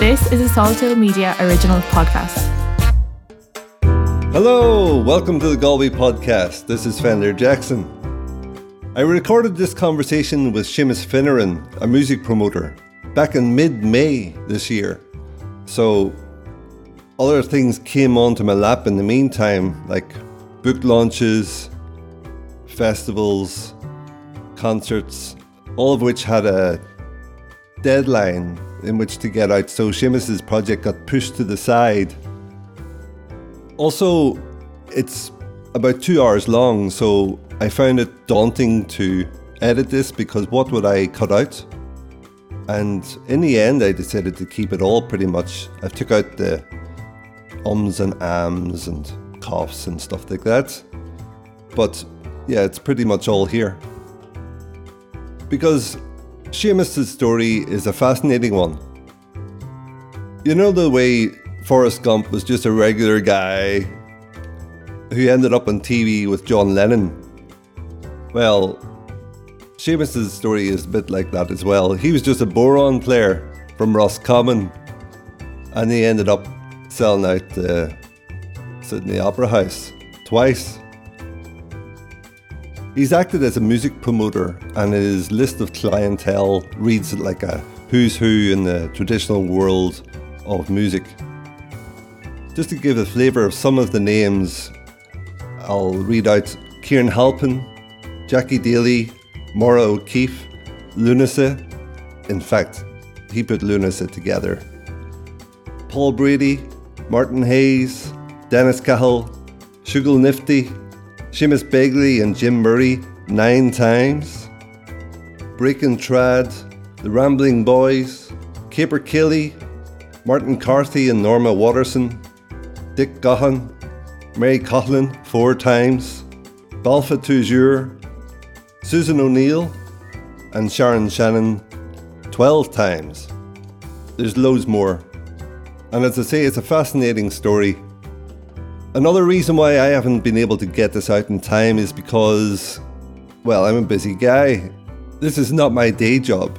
This is a Salt Hill Media original podcast. Hello, welcome to the Galway podcast. This is Fender Jackson. I recorded this conversation with Seamus Finneran, a music promoter, back in mid May this year. So, other things came onto my lap in the meantime, like book launches, festivals, concerts, all of which had a deadline in which to get out. So Seamus's project got pushed to the side. Also, it's about two hours long, so I found it daunting to edit this because what would I cut out? And in the end, I decided to keep it all pretty much. I took out the ums and ams and coughs and stuff like that. But yeah, it's pretty much all here. Because Seamus's story is a fascinating one. You know the way Forrest Gump was just a regular guy who ended up on TV with John Lennon? Well, Seamus's story is a bit like that as well. He was just a bodhrán player from Roscommon and he ended up selling out the Sydney Opera House twice. He's acted as a music promoter, and his list of clientele reads like a who's who in the traditional world of music. Just to give a flavour of some of the names, I'll read out Kieran Halpin, Jackie Daly, Maura O'Keefe, Lúnasa. In fact, he put Lúnasa together. Paul Brady, Martin Hayes, Dennis Cahill, Shugal Nifty, Seamus Begley and Jim Murray nine times. Brick and Trad, The Rambling Boys, Capercaillie, Martin Carthy and Norma Waterson, Dick Gaughan, Mary Coughlan four times, Balfa Toujours, Susan O'Neill, and Sharon Shannon 12 times. There's loads more. And as I say, it's a fascinating story Another reason why I haven't been able to get this out in time is because, well, I'm a busy guy. This is not my day job.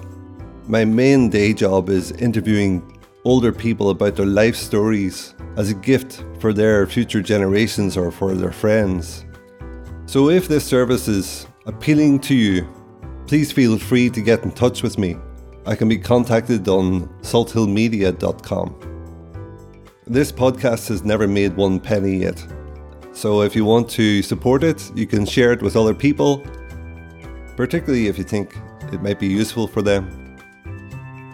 My main day job is interviewing older people about their life stories as a gift for their future generations or for their friends. So if this service is appealing to you, please feel free to get in touch with me. I can be contacted on salthillmedia.com. This podcast has never made one penny yet. So if you want to support it, you can share it with other people, particularly if you think it might be useful for them.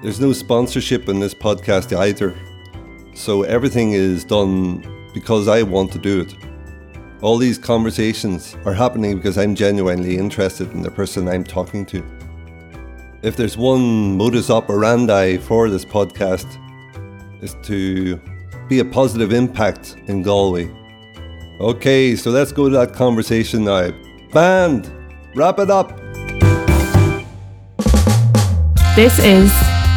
There's no sponsorship in this podcast either. So everything is done because I want to do it. All these conversations are happening because I'm genuinely interested in the person I'm talking to. If there's one modus operandi for this podcast, is to be a positive impact in Galway. Okay, so let's go to that conversation now. Band, wrap it up. This is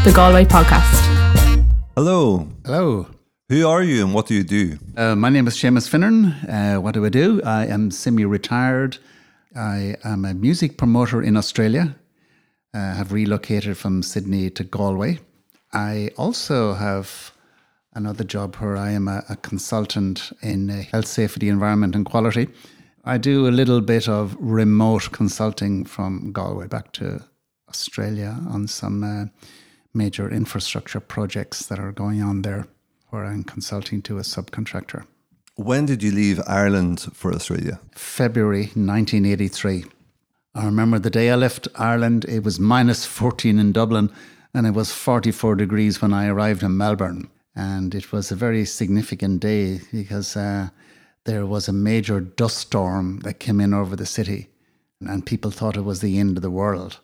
the Galway Podcast. Hello. Hello. Who are you and what do you do? Uh, my name is Seamus Finneran. Uh, what do I do? I am semi retired. I am a music promoter in Australia. I uh, have relocated from Sydney to Galway. I also have another job where I am a, a consultant in uh, health, safety, environment, and quality. I do a little bit of remote consulting from Galway back to Australia on some uh, major infrastructure projects that are going on there, where I'm consulting to a subcontractor. When did you leave Ireland for Australia? February 1983. I remember the day I left Ireland, it was minus 14 in Dublin, and it was 44 degrees when I arrived in Melbourne. And it was a very significant day because uh, there was a major dust storm that came in over the city, and people thought it was the end of the world.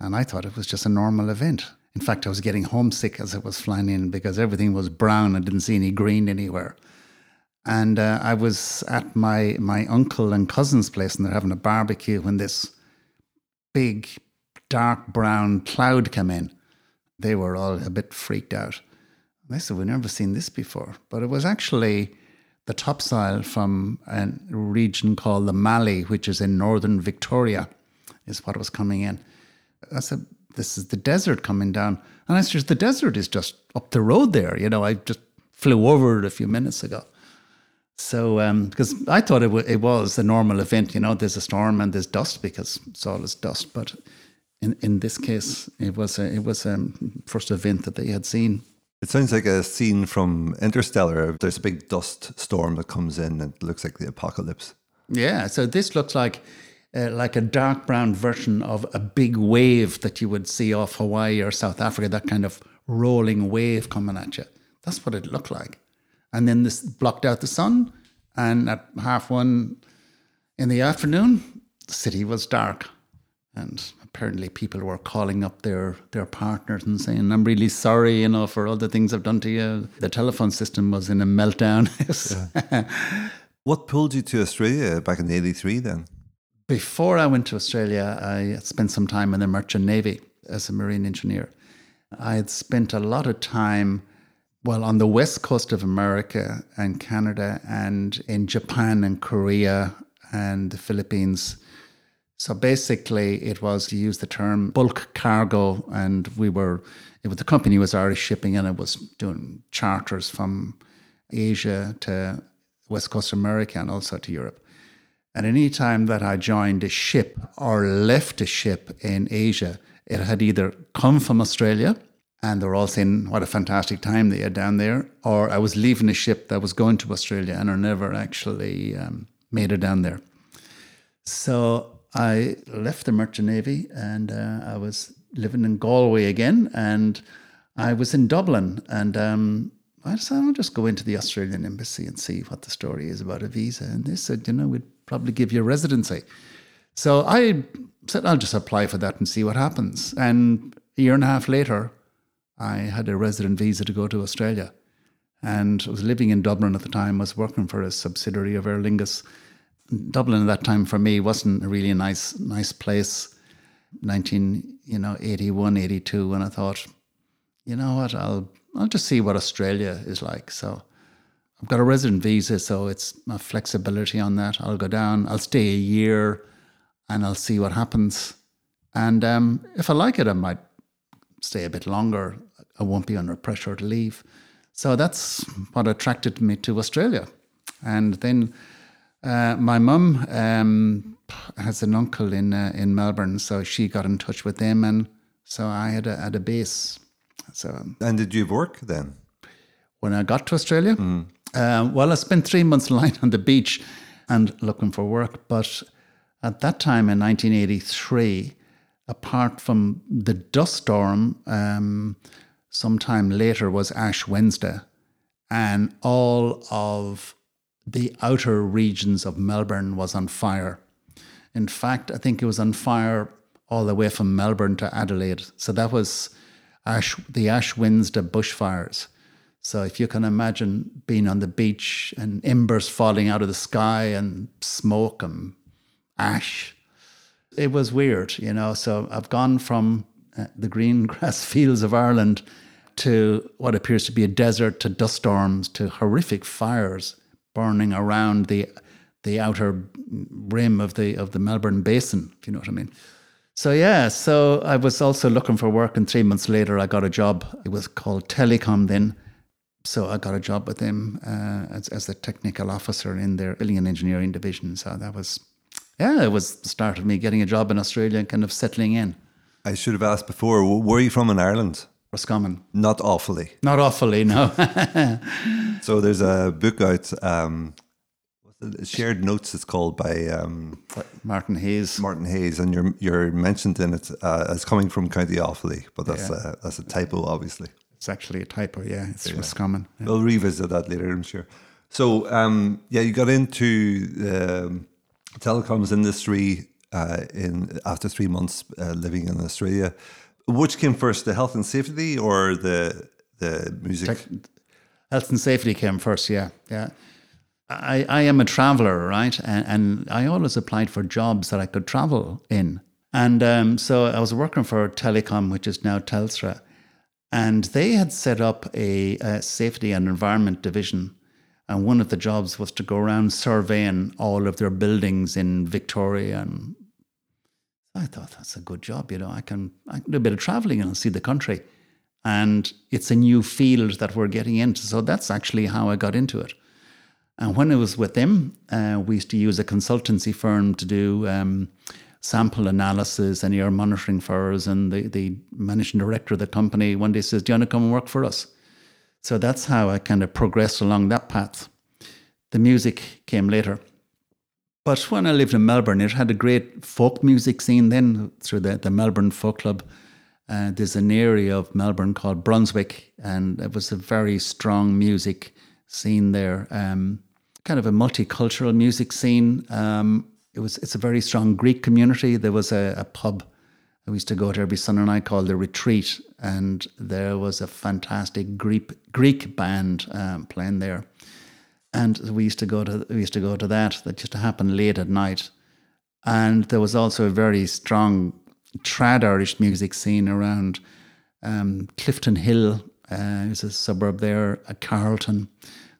And I thought it was just a normal event. In fact, I was getting homesick as it was flying in because everything was brown. I didn't see any green anywhere. And uh, I was at my, my uncle and cousin's place, and they're having a barbecue when this big, dark brown cloud came in. They were all a bit freaked out. Said, We've never seen this before. But it was actually the topsoil from a region called the Mallee, which is in northern Victoria, is what was coming in. I said, this is the desert coming down. And I said, the desert is just up the road there. You know, I just flew over it a few minutes ago. So, um, because I thought it, w- it was a normal event, you know, there's a storm and there's dust because it's all this dust. But in, in this case, it was a, it was a first event that they had seen. It sounds like a scene from Interstellar. There's a big dust storm that comes in and it looks like the apocalypse. Yeah, so this looks like uh, like a dark brown version of a big wave that you would see off Hawaii or South Africa, that kind of rolling wave coming at you. That's what it looked like. And then this blocked out the sun, and at half one in the afternoon, the city was dark. And apparently people were calling up their, their partners and saying, I'm really sorry, you know, for all the things I've done to you. The telephone system was in a meltdown. Yeah. what pulled you to Australia back in 83 then? Before I went to Australia, I spent some time in the Merchant Navy as a marine engineer. I had spent a lot of time, well, on the west coast of America and Canada and in Japan and Korea and the Philippines. So basically, it was to use the term bulk cargo, and we were, it was, the company was Irish Shipping, and it was doing charters from Asia to West Coast America and also to Europe. And any time that I joined a ship or left a ship in Asia, it had either come from Australia and they were all saying what a fantastic time they had down there, or I was leaving a ship that was going to Australia and I never actually um, made it down there. So I left the Merchant Navy and uh, I was living in Galway again and I was in Dublin and um, I decided I'll just go into the Australian embassy and see what the story is about a visa. And they said, you know, we'd probably give you a residency. So I said, I'll just apply for that and see what happens. And a year and a half later, I had a resident visa to go to Australia. And I was living in Dublin at the time, I was working for a subsidiary of Aer Lingus. Dublin at that time for me wasn't a really nice, nice place. 19, you know, 81, 82, and I thought, you know what, I'll I'll just see what Australia is like. So I've got a resident visa, so it's my flexibility on that. I'll go down, I'll stay a year, and I'll see what happens. And um, if I like it, I might stay a bit longer. I won't be under pressure to leave. So that's what attracted me to Australia. And then uh, my mum um, has an uncle in uh, in Melbourne, so she got in touch with them, and so I had a, had a base. So And did you work then? when I got to Australia, uh, well, I spent three months lying on the beach and looking for work. But at that time in 1983, apart from the dust storm, um, sometime later was Ash Wednesday, and all of the outer regions of Melbourne was on fire. In fact, I think it was on fire all the way from Melbourne to Adelaide. So that was Ash, the Ash Wednesday bushfires. So if you can imagine being on the beach and embers falling out of the sky and smoke and ash, it was weird, you know. So I've gone from uh, the green grass fields of Ireland to what appears to be a desert to dust storms to horrific fires burning around the the outer rim of the of the Melbourne Basin, if you know what I mean. So yeah, so I was also looking for work, and three months later, I got a job. It was called Telecom then. So I got a job with them uh, as as the technical officer in their building and engineering division. So that was, yeah, it was the start of me getting a job in Australia and kind of settling in. I should have asked before, wh- where are you from in Ireland? Roscommon. Not awfully. Not awfully, no. So there's a book out, um, Shared Notes, it's called by um, Martin Hayes. Martin Hayes, and you're you're mentioned in it uh, as coming from County Offaly, but that's a, that's a typo, obviously. It's actually a typo, yeah. It's Roscommon. Yeah. We'll revisit that later, I'm sure. So um, yeah, you got into the um, telecoms industry uh, in after three months uh, living in Australia. Which came first, the health and safety or the the music? Tech- Health and safety came first, yeah, yeah. I, I am a traveler, right? And, and I always applied for jobs that I could travel in. And um, so I was working for Telecom, which is now Telstra, and they had set up a, a safety and environment division. And one of the jobs was to go around surveying all of their buildings in Victoria and I thought that's a good job. You know, I can, I can do a bit of traveling and see the country. And it's a new field that we're getting into. So that's actually how I got into it. And when I was with them, uh, we used to use a consultancy firm to do um, sample analysis and ear monitoring for us. And the, the managing director of the company one day says, Do you want to come and work for us? So that's how I kind of progressed along that path. The music came later. But when I lived in Melbourne, it had a great folk music scene then through the, the Melbourne Folk Club. Uh, there's an area of Melbourne called Brunswick, and it was a very strong music scene there. Um, kind of a multicultural music scene. Um, it was it's a very strong Greek community. There was a, a pub I used to go to every Sunday night called the Retreat, and there was a fantastic Greek Greek band um, playing there and we used to go to we used to go to that. That used to happen late at night, and there was also a very strong trad Irish music scene around um, Clifton Hill. Uh, it's a suburb there, at Carlton.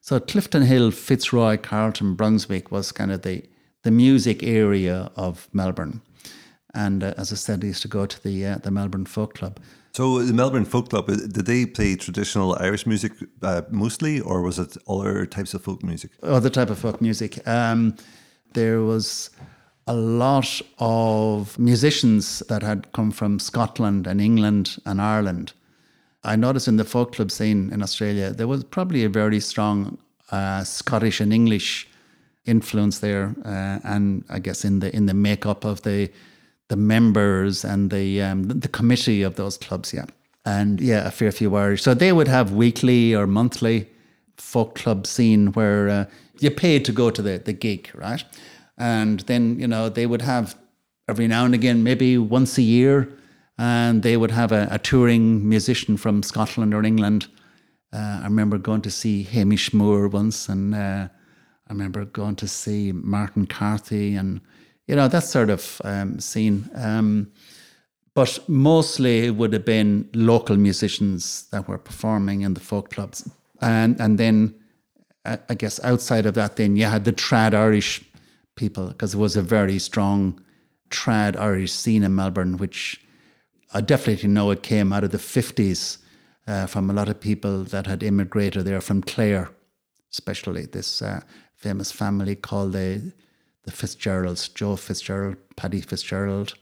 So Clifton Hill, Fitzroy, Carlton, Brunswick was kind of the the music area of Melbourne. And uh, as I said, I used to go to the uh, the Melbourne Folk Club. So the Melbourne Folk Club, uh, did they play traditional Irish music uh, mostly, or was it other types of folk music? Other type of folk music. Um, there was a lot of musicians that had come from Scotland and England and Ireland. I noticed in the folk club scene in Australia, there was probably a very strong uh, Scottish and English influence there, uh, and I guess in the in the makeup of the the members and the um, the committee of those clubs. Yeah, and yeah, a fair few Irish. So they would have weekly or monthly folk club scene where uh, you paid to go to the the gig, right? And then you know they would have every now and again, maybe once a year, and they would have a, a touring musician from Scotland or England. Uh, I remember going to see Hamish Moore once, and uh, I remember going to see Martin Carthy and you know, that sort of um, scene. Um, but mostly it would have been local musicians that were performing in the folk clubs. And, and then, I guess, outside of that, then you had the trad Irish people, because it was a very strong trad Irish scene in Melbourne, which I definitely know it came out of the 50s uh, from a lot of people that had immigrated there from Clare, especially this uh, famous family called the the Fitzgeralds, Joe Fitzgerald, Paddy Fitzgerald,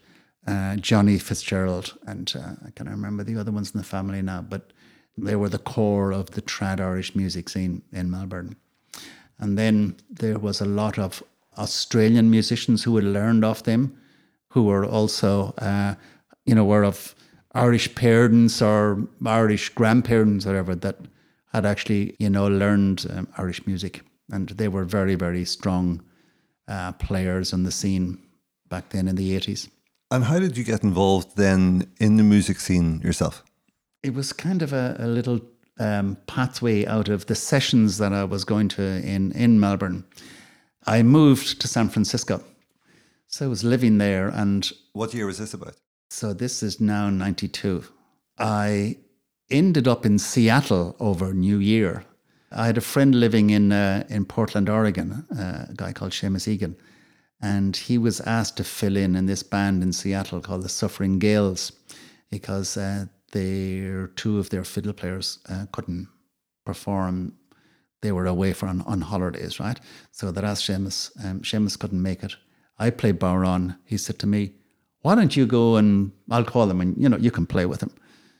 uh, Johnny Fitzgerald, and uh, I can't remember the other ones in the family now, but they were the core of the trad Irish music scene in Melbourne. And then there was a lot of Australian musicians who had learned off them, who were also, uh, you know, were of Irish parents or Irish grandparents, or whatever, that had actually, you know, learned um, Irish music. And they were very, very strong uh, players on the scene back then in the 80s. And how did you get involved then in the music scene yourself? It was kind of a, a little um, pathway out of the sessions that I was going to in, in Melbourne. I moved to San Francisco. So I was living there and. What year was this about? So this is now 92. I ended up in Seattle over New Year I had a friend living in uh, in Portland, Oregon, uh, a guy called Seamus Egan, and he was asked to fill in in this band in Seattle called the Sufferin' Gales because uh, their two of their fiddle players uh, couldn't perform. They were away for on, on holidays, right? So they asked Seamus. Um, Seamus couldn't make it. I played bodhrán. He said to me, "Why don't you go and I'll call him and you know you can play with him."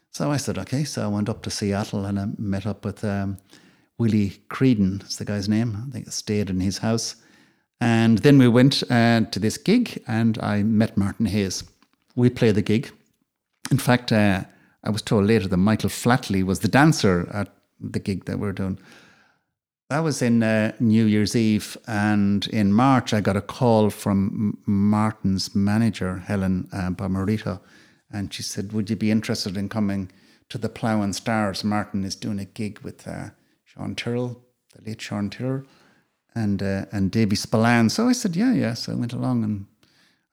So I said, "Okay." So I went up to Seattle and I met up with. Um, Willie Creedan, is the guy's name. I think I stayed in his house. And then we went uh, to this gig and I met Martin Hayes. We played the gig. In fact, uh, I was told later that Michael Flatley was the dancer at the gig that we are doing. That was in uh, New Year's Eve. And in March, I got a call from Martin's manager, Helen uh. And she said, Would you be interested in coming to the Plough and Stars? Martin is doing a gig with uh, Sean Tyrrell, the late Sean Tyrrell, and uh, and Davy Spillane. So I said, yeah, yeah. So I went along and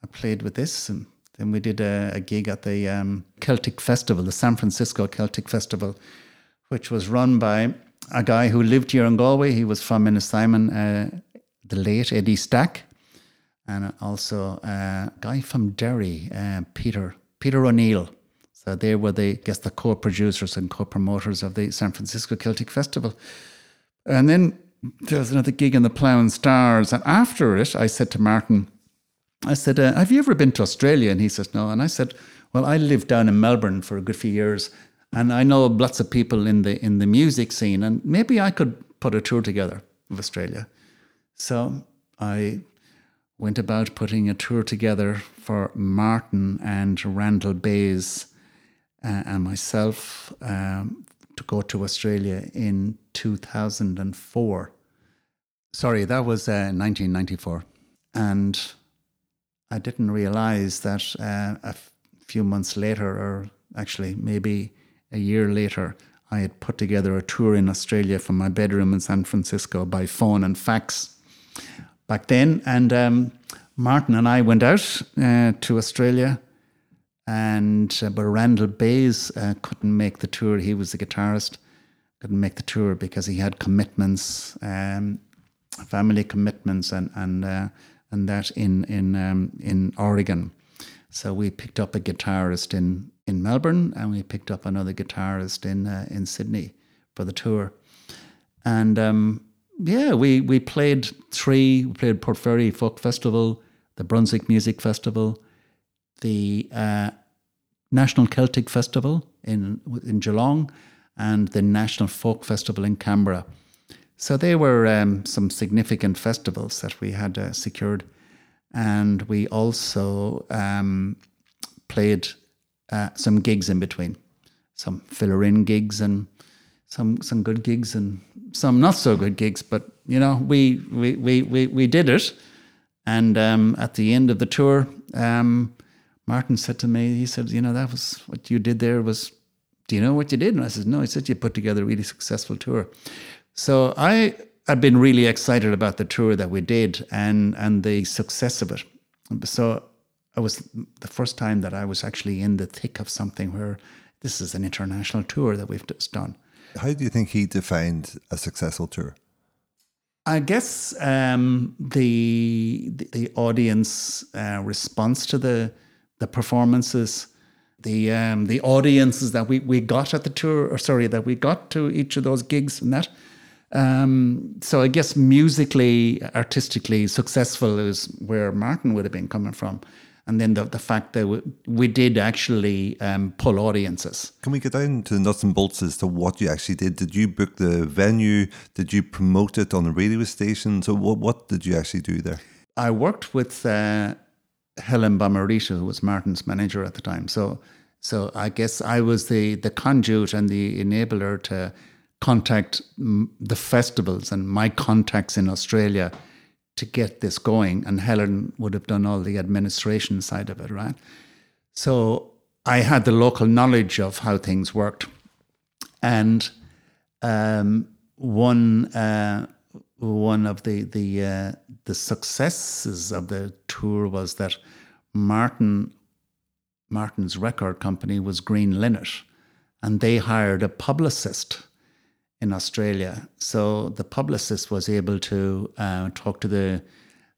I played with this, and then we did a, a gig at the um, Celtic Festival, the San Francisco Celtic Festival, which was run by a guy who lived here in Galway. He was from Ennistymon, uh, the late Eddie Stack. and also a guy from Derry, uh, Peter Peter O'Neill. So they were the, I guess, the co-producers and co-promoters of the San Francisco Celtic Festival. And then there was another gig in the Plough and Stars. And after it, I said to Martin, I said, uh, Have you ever been to Australia? And he says, No. And I said, Well, I lived down in Melbourne for a good few years, and I know lots of people in the in the music scene, and maybe I could put a tour together of Australia. So I went about putting a tour together for Martin and Randall Bays uh, and myself um, to go to Australia in 2004. Sorry, that was uh, 1994. And I didn't realize that uh, a f- few months later, or actually maybe a year later, I had put together a tour in Australia from my bedroom in San Francisco by phone and fax back then. And um, Martin and I went out uh, to Australia, and uh, but Randall Bays uh, couldn't make the tour. He was the guitarist, couldn't make the tour because he had commitments, um, family commitments, and and uh, and that in in um, in Oregon. So we picked up a guitarist in in Melbourne, and we picked up another guitarist in uh, in Sydney for the tour, and um, yeah, we we played three. We played Port Fairy Folk Festival, the Brunswick Music Festival, the uh, National Celtic Festival in in Geelong, and the National Folk Festival in Canberra. So they were um, some significant festivals that we had uh, secured, and we also um, played uh, some gigs in between, some filler-in gigs and some some good gigs and some not so good gigs. But you know, we we we we, we did it, and um, at the end of the tour, um, Martin said to me, he said, you know, that was what you did there was. Do you know what you did? And I said, no. He said you put together a really successful tour. So I had been really excited about the tour that we did and and the success of it. So it was the first time that I was actually in the thick of something where this is an international tour that we've just done. How do you think he defined a successful tour? I guess um, the, the the audience uh, response to the the performances, the um, the audiences that we, we got at the tour, or sorry, that we got to each of those gigs and that. Um, so I guess musically, artistically successful is where Martin would have been coming from. And then the, the fact that we, we did actually um, pull audiences. Can we get down to the nuts and bolts as to what you actually did? Did you book the venue? Did you promote it on the radio station? So what, what did you actually do there? I worked with uh, Helen Bommarito, who was Martin's manager at the time. So so I guess I was the, the conduit and the enabler to contact the festivals and my contacts in Australia to get this going. And Helen would have done all the administration side of it, right? So I had the local knowledge of how things worked. And um, one uh, one of the the uh, the successes of the tour was that Martin Martin's record company was Green Linnet, and they hired a publicist in Australia. So the publicist was able to uh, talk to the,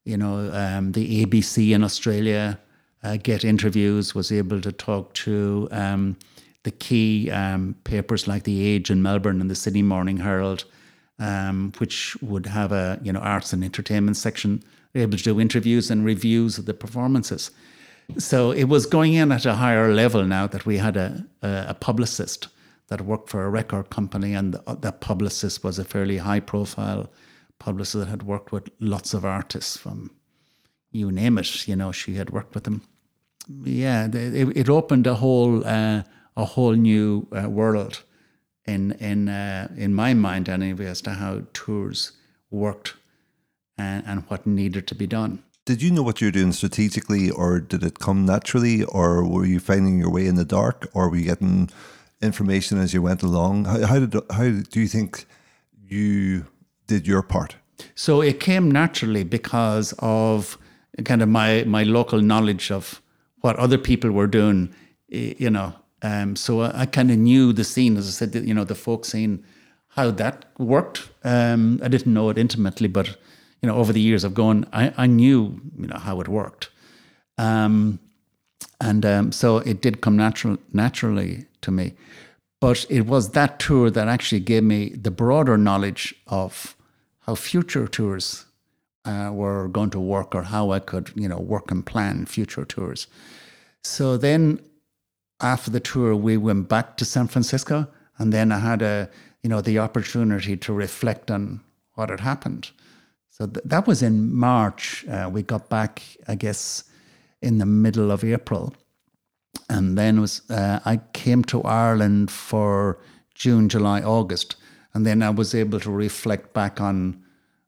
you know, um, the ABC in Australia, uh, get interviews, was able to talk to um, the key um, papers like The Age in Melbourne and the Sydney Morning Herald, um, which would have a, you know, arts and entertainment section, able to do interviews and reviews of the performances. So it was going in at a higher level now that we had a, a, a publicist that worked for a record company, and the, that publicist was a fairly high profile publicist that had worked with lots of artists from you name it. You know, she had worked with them. Yeah, it, it opened a whole uh, a whole new uh, world in in uh, in my mind anyway as to how tours worked and, and what needed to be done. Did you know what you were doing strategically, or did it come naturally, or were you finding your way in the dark, or were you getting information as you went along? How, how did how do you think you did your part? So it came naturally because of kind of my my local knowledge of what other people were doing, you know. Um, so I, I kind of knew the scene, as I said, you know, the folk scene, how that worked. Um, I didn't know it intimately, but you know, over the years of going, I, I knew, you know, how it worked. Um, and um, so it did come natural, naturally to me. But it was that tour that actually gave me the broader knowledge of how future tours uh, were going to work or how I could, you know, work and plan future tours. So then after the tour, we went back to San Francisco and then I had a, you know, the opportunity to reflect on what had happened. So th- that was in March. Uh, we got back, I guess, in the middle of April, and then was uh, I came to Ireland for June, July, August, and then I was able to reflect back on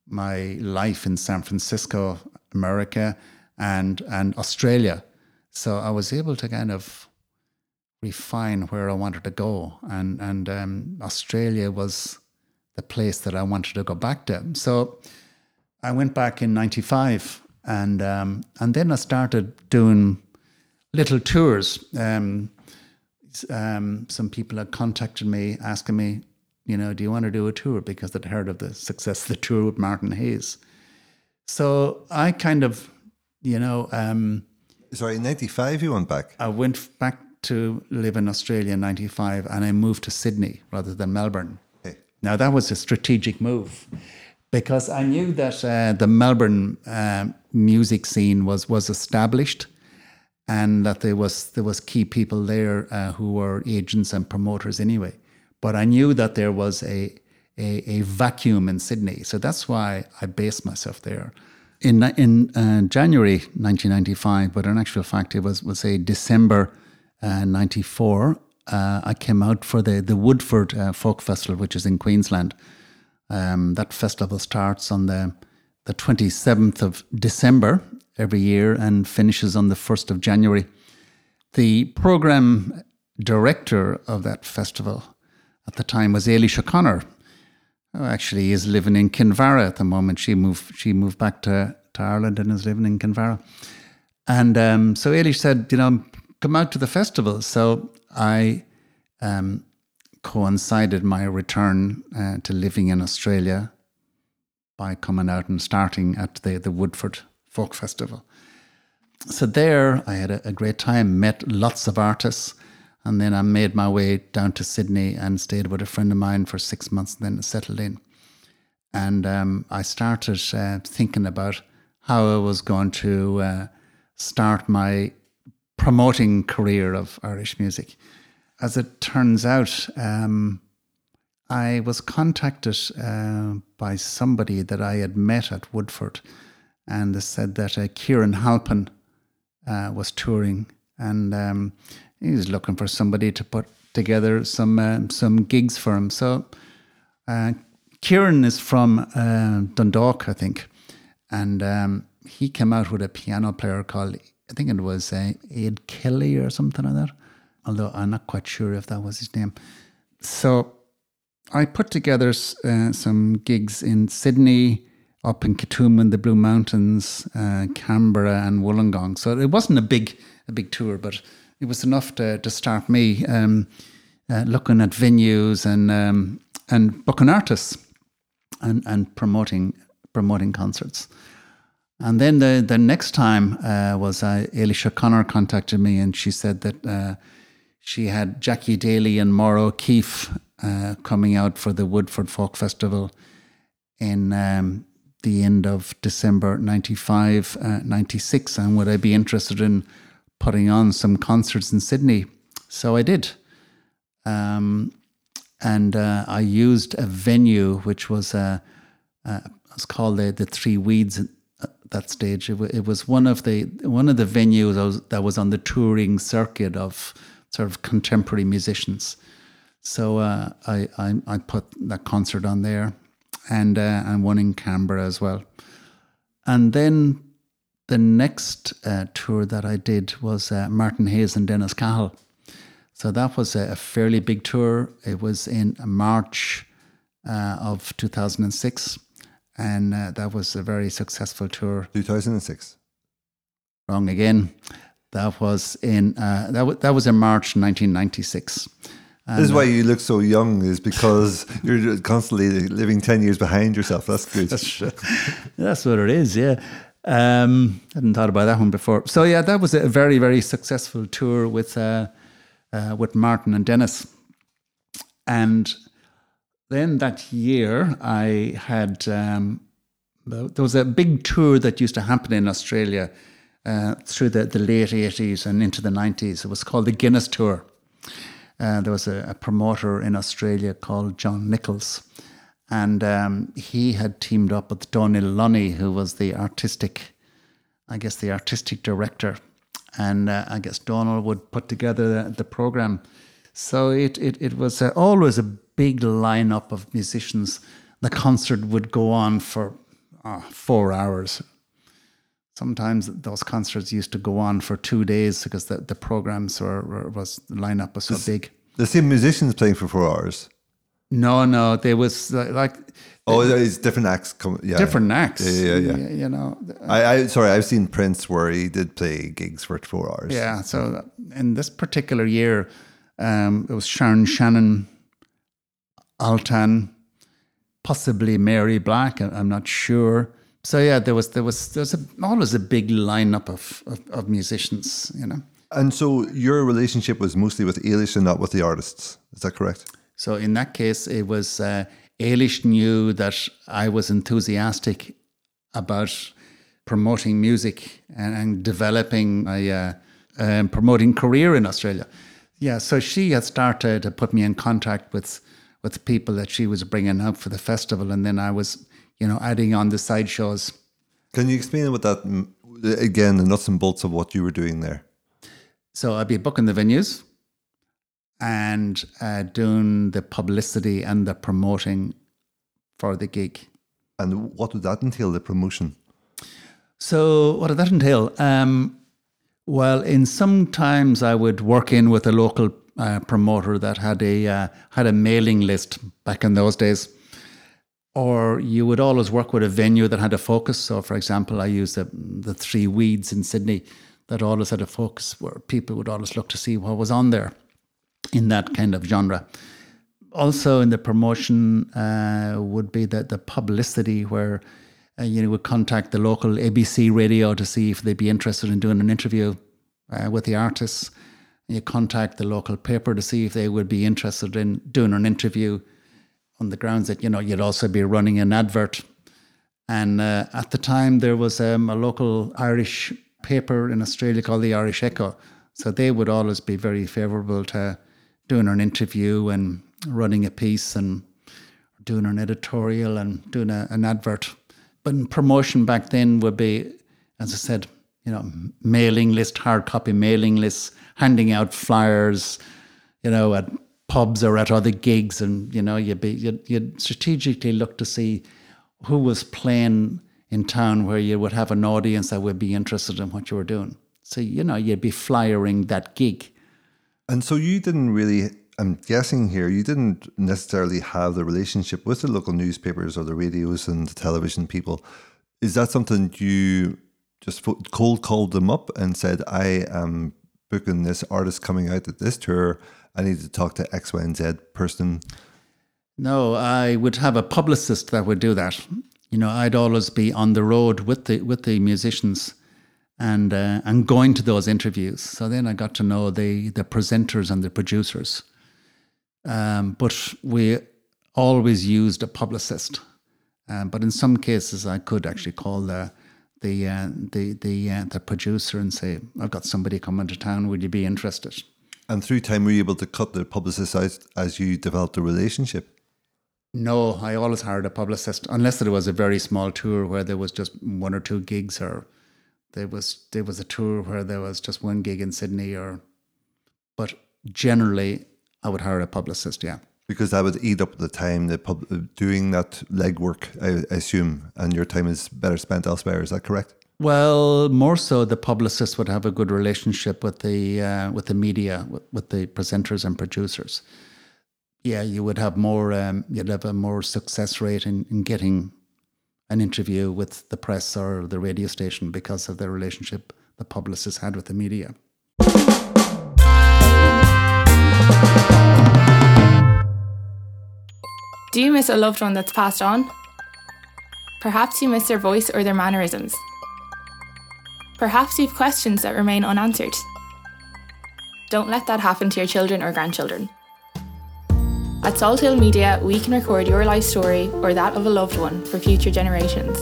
my life in San Francisco, America, and and Australia. So I was able to kind of refine where I wanted to go, and and um, Australia was the place that I wanted to go back to. So I went back in '95, and um, and then I started doing little tours. Um, um, some people had contacted me asking me, you know, do you want to do a tour because they'd heard of the success of the tour with Martin Hayes. So I kind of, you know, um, Sorry, in 95 you went back? I went back to live in Australia in 95 and I moved to Sydney rather than Melbourne. Okay. Now, that was a strategic move because I knew that uh, the Melbourne uh, music scene was, was established and that there was, there was key people there uh, who were agents and promoters anyway. But I knew that there was a, a, a vacuum in Sydney. So that's why I based myself there. In, in uh, January 1995, but in actual fact, it was, was a December 94, uh, I came out for the, the Woodford uh, Folk Festival, which is in Queensland. Um, that festival starts on the, the 27th of December every year and finishes on the 1st of January. The program director of that festival at the time was Eilish O'Connor, who actually is living in Kinvara at the moment. She moved she moved back to, to Ireland and is living in Kinvara. And um, so Eilish said, you know, come out to the festival. So I um, coincided my return uh, to living in Australia by coming out and starting at the, the Woodford Folk Festival. So there I had a, a great time, met lots of artists, and then I made my way down to Sydney and stayed with a friend of mine for six months and then settled in. And um, I started uh, thinking about how I was going to uh, start my promoting career of Irish music. As it turns out, um, I was contacted uh, by somebody that I had met at Woodford, and they said that uh, Kieran Halpin uh, was touring, and um, he was looking for somebody to put together some uh, some gigs for him. So uh, Kieran is from uh, Dundalk, I think, and um, he came out with a piano player called I think it was uh, Aid Kelly or something like that. Although I'm not quite sure if that was his name. So I put together uh, some gigs in Sydney, up in Katoomba, in the Blue Mountains, uh, Canberra, and Wollongong. So it wasn't a big a big tour, but it was enough to to start me um, uh, looking at venues and um, and booking artists and and promoting promoting concerts. And then the, the next time uh, was uh, Eilish O'Connor contacted me and she said that uh, she had Jackie Daly and Maura O'Keeffe uh, coming out for the Woodford Folk Festival in um, the end of December 95, uh, 96. And would I be interested in putting on some concerts in Sydney? So I did. Um, and uh, I used a venue which was, uh, called the, the Three Weeds that stage. It, w- it was one of the one of the venues that was, that was on the touring circuit of sort of contemporary musicians. So uh, I, I I put that concert on there, and uh, and one in Canberra as well. And then the next uh, tour that I did was uh, Martin Hayes and Dennis Cahill. So that was a, a fairly big tour. It was in March uh, of 2006, and uh, that was a very successful tour. 2006. Wrong again. That was in uh, that, w- that was in March 1996, And this is why you look so young, is because you're constantly living 10 years behind yourself. That's good. that's, that's what it is, yeah. Um, I hadn't thought about that one before. So, yeah, that was a very, very successful tour with, uh, uh, with Martin and Dennis. And then that year, I had, um, there was a big tour that used to happen in Australia uh, through the, the late 80s and into the 90s. It was called the Guinness Tour. Uh, there was a, a, promoter in Australia called John Nicholls, and um, he had teamed up with Donal Lunny, who was the artistic, I guess, the artistic director. And uh, I guess Donal would put together the, the program. So it, it, it was uh, always a big lineup of musicians. The concert would go on for uh, four hours sometimes those concerts used to go on for two days because the, the programs were, were was the lineup was so the, big. The same musicians playing for four hours. No, no, there was like. Oh, it's different acts. Come, yeah, different acts. Yeah, yeah, yeah. You, know, I, I sorry, I've seen Prince where he did play gigs for four hours. Yeah. So in this particular year, um, it was Sharon Shannon, Altan, possibly Mary Black. I'm not sure so yeah, there was there was there was a, always a big lineup of, of, of musicians, you know. And so your relationship was mostly with Eilish and not with the artists. Is that correct? So in that case, it was uh, Eilish knew that I was enthusiastic about promoting music and, and developing a uh, um, promoting career in Australia. Yeah, so she had started to put me in contact with with people that she was bringing out for the festival, and then I was you know, adding on the side shows. Can you explain what that again, the nuts and bolts of what you were doing there? So I'd be booking the venues and uh, doing the publicity and the promoting for the gig. And what would that entail, the promotion? So what did that entail? Um, well, in some times I would work in with a local uh, promoter that had a uh, had a mailing list back in those days or you would always work with a venue that had a focus. So, for example, I used the, the Three Weeds in Sydney that always had a focus where people would always look to see what was on there in that kind of genre. Also, in the promotion uh, would be the, the publicity where uh, you know, would contact the local ABC radio to see if they'd be interested in doing an interview uh, with the artists. You contact the local paper to see if they would be interested in doing an interview on the grounds that you know you'd also be running an advert. And uh, at the time, there was um, a local Irish paper in Australia called the Irish Echo, so they would always be very favourable to doing an interview and running a piece and doing an editorial and doing a, an advert. But promotion back then would be, as I said, you know, mailing list, hard copy mailing lists, handing out flyers, you know, at pubs or at other gigs, and you know, you'd be you'd, you'd strategically look to see who was playing in town where you would have an audience that would be interested in what you were doing. So you know, you'd be flyering that gig. And so you didn't really. I'm guessing here you didn't necessarily have the relationship with the local newspapers or the radios and the television people. Is that something you just cold called them up and said, "I am booking this artist coming out at this tour"? I need to talk to X, Y, and Z person? No, I would have a publicist that would do that. You know, I'd always be on the road with the with the musicians and uh, and going to those interviews. So then I got to know the the presenters and the producers. Um, but we always used a publicist. Um, but in some cases, I could actually call the the uh, the the uh, the producer and say, "I've got somebody coming to town. Would you be interested?" And through time, were you able to cut the publicist out as you developed the relationship? No, I always hired a publicist, unless there was a very small tour where there was just one or two gigs, or there was there was a tour where there was just one gig in Sydney, or. But generally, I would hire a publicist. Yeah, because that would eat up the time the pub, doing that legwork, I, I assume, and your time is better spent elsewhere. Is that correct? Well, more so, the publicist would have a good relationship with the uh, with the media, with, with, the presenters and producers. Yeah, you would have more. Um, you'd have a more success rate in, in getting an interview with the press or the radio station because of the relationship the publicist had with the media. Do you miss a loved one that's passed on? Perhaps you miss their voice or their mannerisms. Perhaps you've questions that remain unanswered. Don't let that happen to your children or grandchildren. At Salt Hill Media, we can record your life story or that of a loved one for future generations.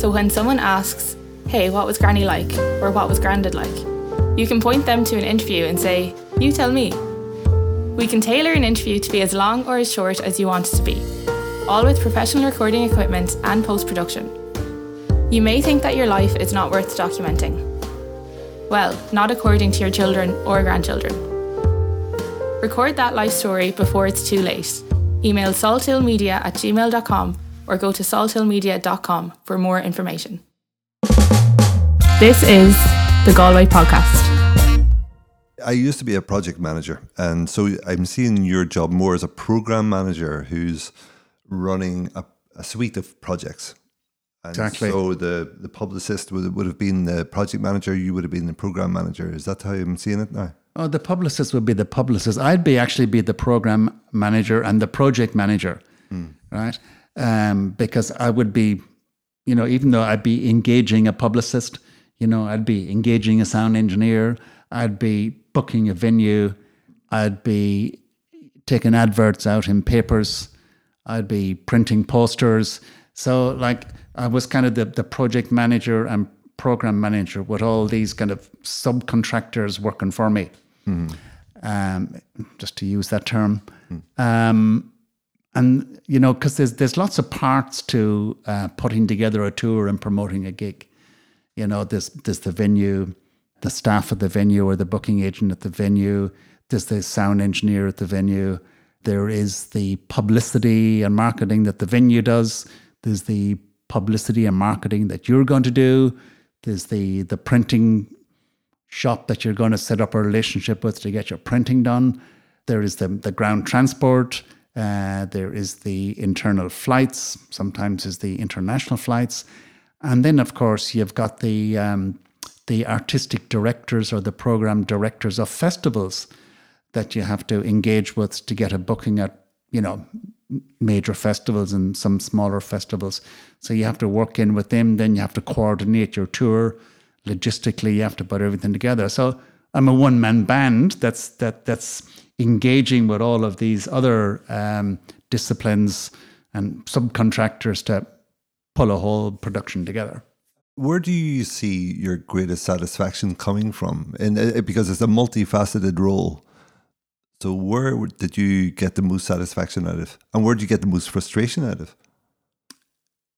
So when someone asks, hey, what was Granny like? Or what was Grandad like? You can point them to an interview and say, you tell me. We can tailor an interview to be as long or as short as you want it to be, all with professional recording equipment and post production. You may think that your life is not worth documenting. Well, not according to your children or grandchildren. Record that life story before it's too late. Email salthillmedia at gmail.com or go to salthillmedia.com for more information. This is the Galway Podcast. I used to be a project manager, and so I'm seeing your job more as a program manager who's running a, a suite of projects. And Exactly. So the, the publicist would, would have been the project manager, you would have been the program manager. Is that how I'm seeing it now? Oh, the publicist would be the publicist. I'd be actually be the program manager and the project manager, right? Um, because I would be, you know, even though I'd be engaging a publicist, you know, I'd be engaging a sound engineer, I'd be booking a venue, I'd be taking adverts out in papers, I'd be printing posters. So, like, I was kind of the, the project manager and program manager with all these kind of subcontractors working for me, um, just to use that term. Um, and you know, because there's there's lots of parts to uh, putting together a tour and promoting a gig. You know, there's there's the venue, the staff at the venue, or the booking agent at the venue. There's the sound engineer at the venue. There is the publicity and marketing that the venue does. There's the publicity and marketing that you're going to do. There's the the printing shop that you're going to set up a relationship with to get your printing done. There is the the ground transport. Uh, there is the internal flights. Sometimes is the international flights, and then of course you've got the um, the artistic directors or the program directors of festivals that you have to engage with to get a booking at you know major festivals and some smaller festivals. So you have to work in with them. Then you have to coordinate your tour logistically. You have to put everything together. So I'm a one man band that's that that's engaging with all of these other um, disciplines and subcontractors to pull a whole production together. Where do you see your greatest satisfaction coming from? And uh, because it's a multifaceted role. So where did you get the most satisfaction out of? And where did you get the most frustration out of?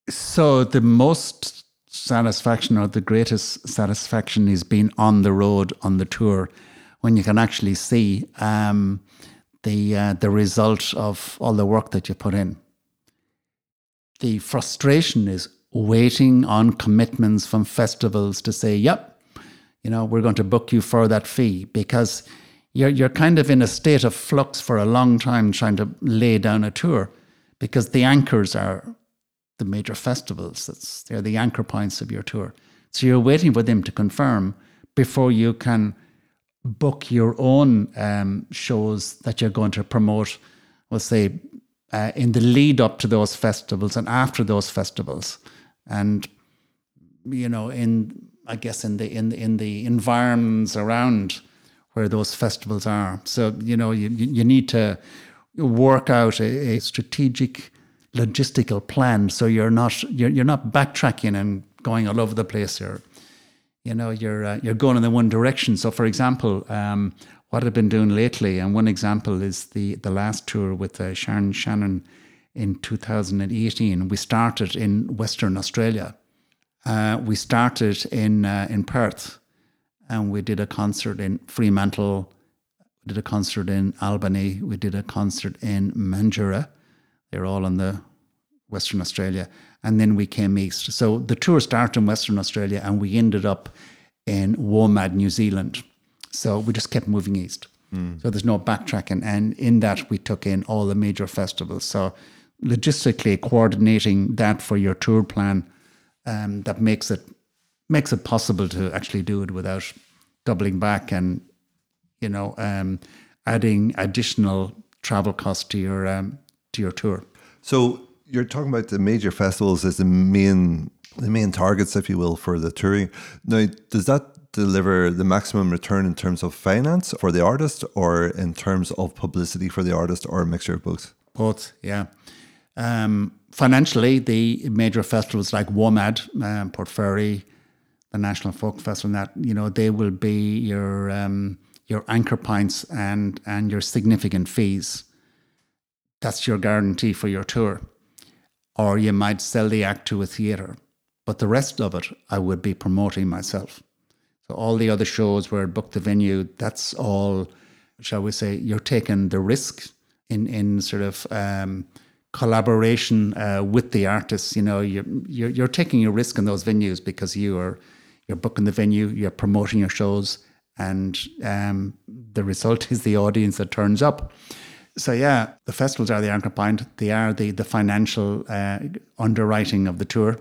So the most satisfaction or the greatest satisfaction is being on the road on the tour when you can actually see um, the uh, the result of all the work that you put in. The frustration is waiting on commitments from festivals to say, "Yep, you know, we're going to book you for that fee," because you're you're kind of in a state of flux for a long time trying to lay down a tour, because the anchors are the major festivals. That's they're the anchor points of your tour. So you're waiting for them to confirm before you can book your own um, shows that you're going to promote. We'll say uh, in the lead up to those festivals and after those festivals, and you know, in I guess in the in the, in the environments around where those festivals are. So you know, you you need to work out a, a strategic logistical plan so you're not you're, you're not backtracking and going all over the place you're you know you're uh, you're going in the one direction so for example um, what I've been doing lately and one example is the the last tour with uh, Sharon Shannon in 2018 we started in Western Australia uh, we started in uh, in Perth and we did a concert in Fremantle we did a concert in Albany we did a concert in Mandurah they're all in the Western Australia. And then we came east. So the tour started in Western Australia and we ended up in WOMAD, New Zealand. So we just kept moving east. So there's no backtracking. And in that, we took in all the major festivals. So logistically coordinating that for your tour plan, um, that makes it makes it possible to actually do it without doubling back and you know um, adding additional travel costs to your um, to your tour. So you're talking about the major festivals as the main the main targets, if you will, for the touring. Now, does that deliver the maximum return in terms of finance for the artist, or in terms of publicity for the artist, or a mixture of both? Both, yeah. Um, financially, the major festivals like WOMAD, um, Port Fairy, the National Folk Festival, that you know they will be your um, your anchor points and and your significant fees. That's your guarantee for your tour. Or you might sell the act to a theatre, but the rest of it I would be promoting myself. So all the other shows where I book the venue, that's all, shall we say, you're taking the risk in in sort of um, collaboration uh, with the artists. You know, you're, you're you're taking a risk in those venues because you are you're booking the venue, you're promoting your shows, and um, the result is the audience that turns up. So yeah, the festivals are the anchor point. They are the the financial uh, underwriting of the tour.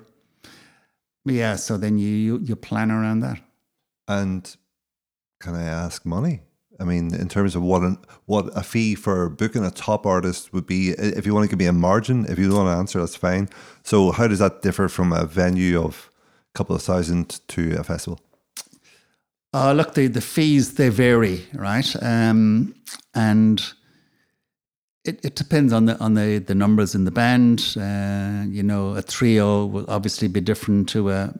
Yeah, so then you, you you plan around that. And can I ask money? I mean, in terms of what an, what a fee for booking a top artist would be, if you want to give me a margin, if you don't want to answer, that's fine. So, how does that differ from a venue of a couple of thousand to a festival? Uh, look, the, the fees they vary, right? Um, and it, it depends on the on the, the numbers in the band. Uh, you know, a trio will obviously be different to a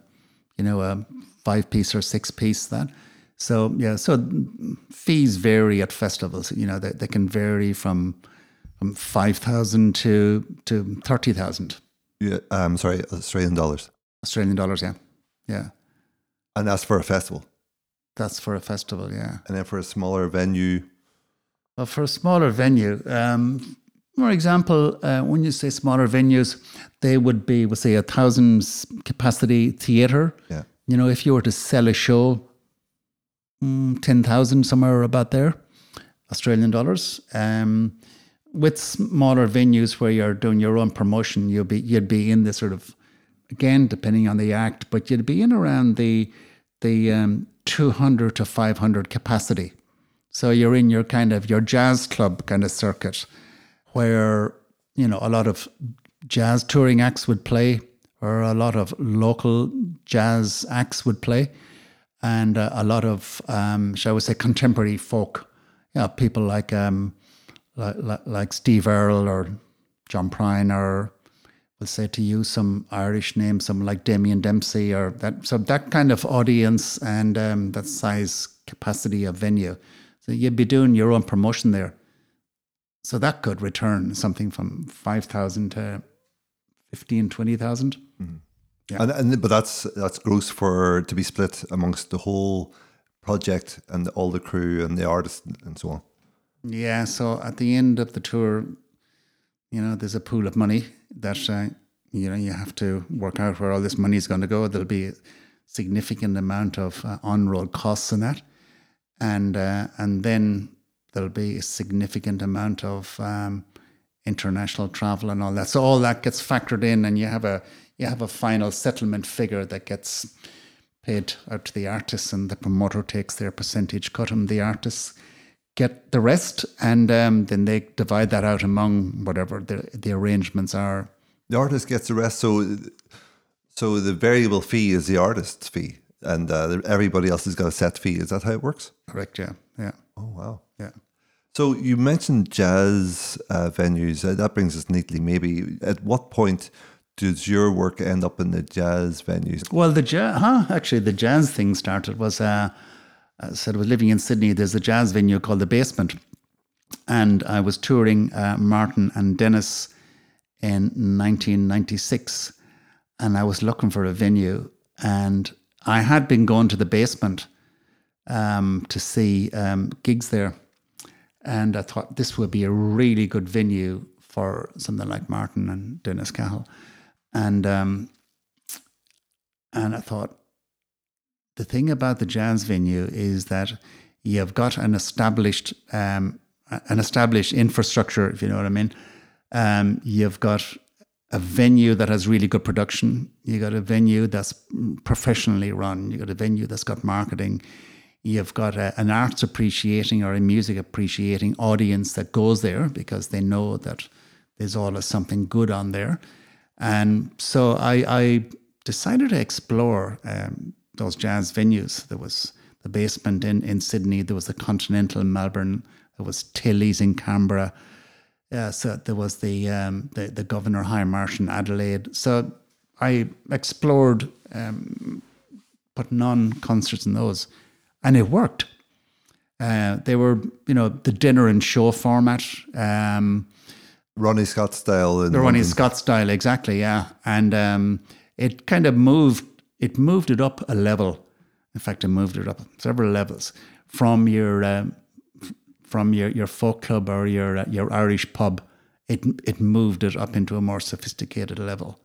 you know a five piece or six piece. That so yeah, so fees vary at festivals. You know, they, they can vary from from five thousand to to thirty thousand. Yeah, um, sorry, Australian dollars. Australian dollars, yeah, yeah. And that's for a festival. That's for a festival, yeah. And then for a smaller venue. Well, for a smaller venue, um, for example, uh, when you say smaller venues, they would be, we'll say, a thousand capacity theatre. Yeah. You know, if you were to sell a show, mm, 10,000, somewhere about there, Australian dollars. Um, with smaller venues where you're doing your own promotion, you'll be, you'd be in the sort of, again, depending on the act, but you'd be in around the, the um, 200 to 500 capacity. So you're in your kind of your jazz club kind of circuit where, you know, a lot of jazz touring acts would play or a lot of local jazz acts would play and uh, a lot of, um, shall we say, contemporary folk. Yeah, people like, um, like, like, Steve Earle or John Prine or we'll say to you some Irish names, some like Damien Dempsey or that. So that kind of audience and um, that size capacity of venue. So you'd be doing your own promotion there. So that could return something from 5,000 to 15, 20,000. Mm-hmm. Yeah. And, and, but that's that's gross for to be split amongst the whole project and all the crew and the artists and so on. Yeah, so at the end of the tour, you know, there's a pool of money that uh, you know you have to work out where all this money is going to go. There'll be a significant amount of uh, on-road costs in that, and uh, and then there'll be a significant amount of um, international travel and all that. So all that gets factored in, and you have a you have a final settlement figure that gets paid out to the artists, and the promoter takes their percentage cut, and the artists get the rest, and um, then they divide that out among whatever the the arrangements are. The artist gets the rest, so so the variable fee is the artist's fee, and uh, everybody else has got a set fee. Is that how it works? Correct. Yeah. Yeah. Oh wow. Yeah. So you mentioned jazz uh, venues. Uh, that brings us neatly. Maybe at what point does your work end up in the jazz venues? Well, the jazz, huh? Actually, the jazz thing started was. Uh, I said I was living in Sydney. There's a jazz venue called the Basement, and I was touring uh, Martin and Dennis in 1996, and I was looking for a venue, and I had been going to the Basement um, to see um, gigs there, and I thought this would be a really good venue for something like Martin and Dennis Cahill, and um, and I thought the thing about the jazz venue is that you've got an established um, an established infrastructure, if you know what I mean. Um, you've got a venue that has really good production. You got a venue that's professionally run. You got a venue that's got marketing. You've got a, an arts appreciating or a music appreciating audience that goes there because they know that there's always something good on there. And so I, I decided to explore um, those jazz venues. There was the basement in, in Sydney, there was the Continental in Melbourne, there was Tilley's in Canberra. Uh, so there was the, um, the the Governor Hindmarsh in Adelaide. So I explored um, putting on concerts in those, and it worked. Uh, they were, you know, the dinner and show format. Um, Ronnie Scott style. the Ronnie Scott style, exactly, yeah. And um, it kind of moved. It moved it up a level. In fact, it moved it up several levels from your um, from your, your folk club or your uh, your Irish pub. It it moved it up into a more sophisticated level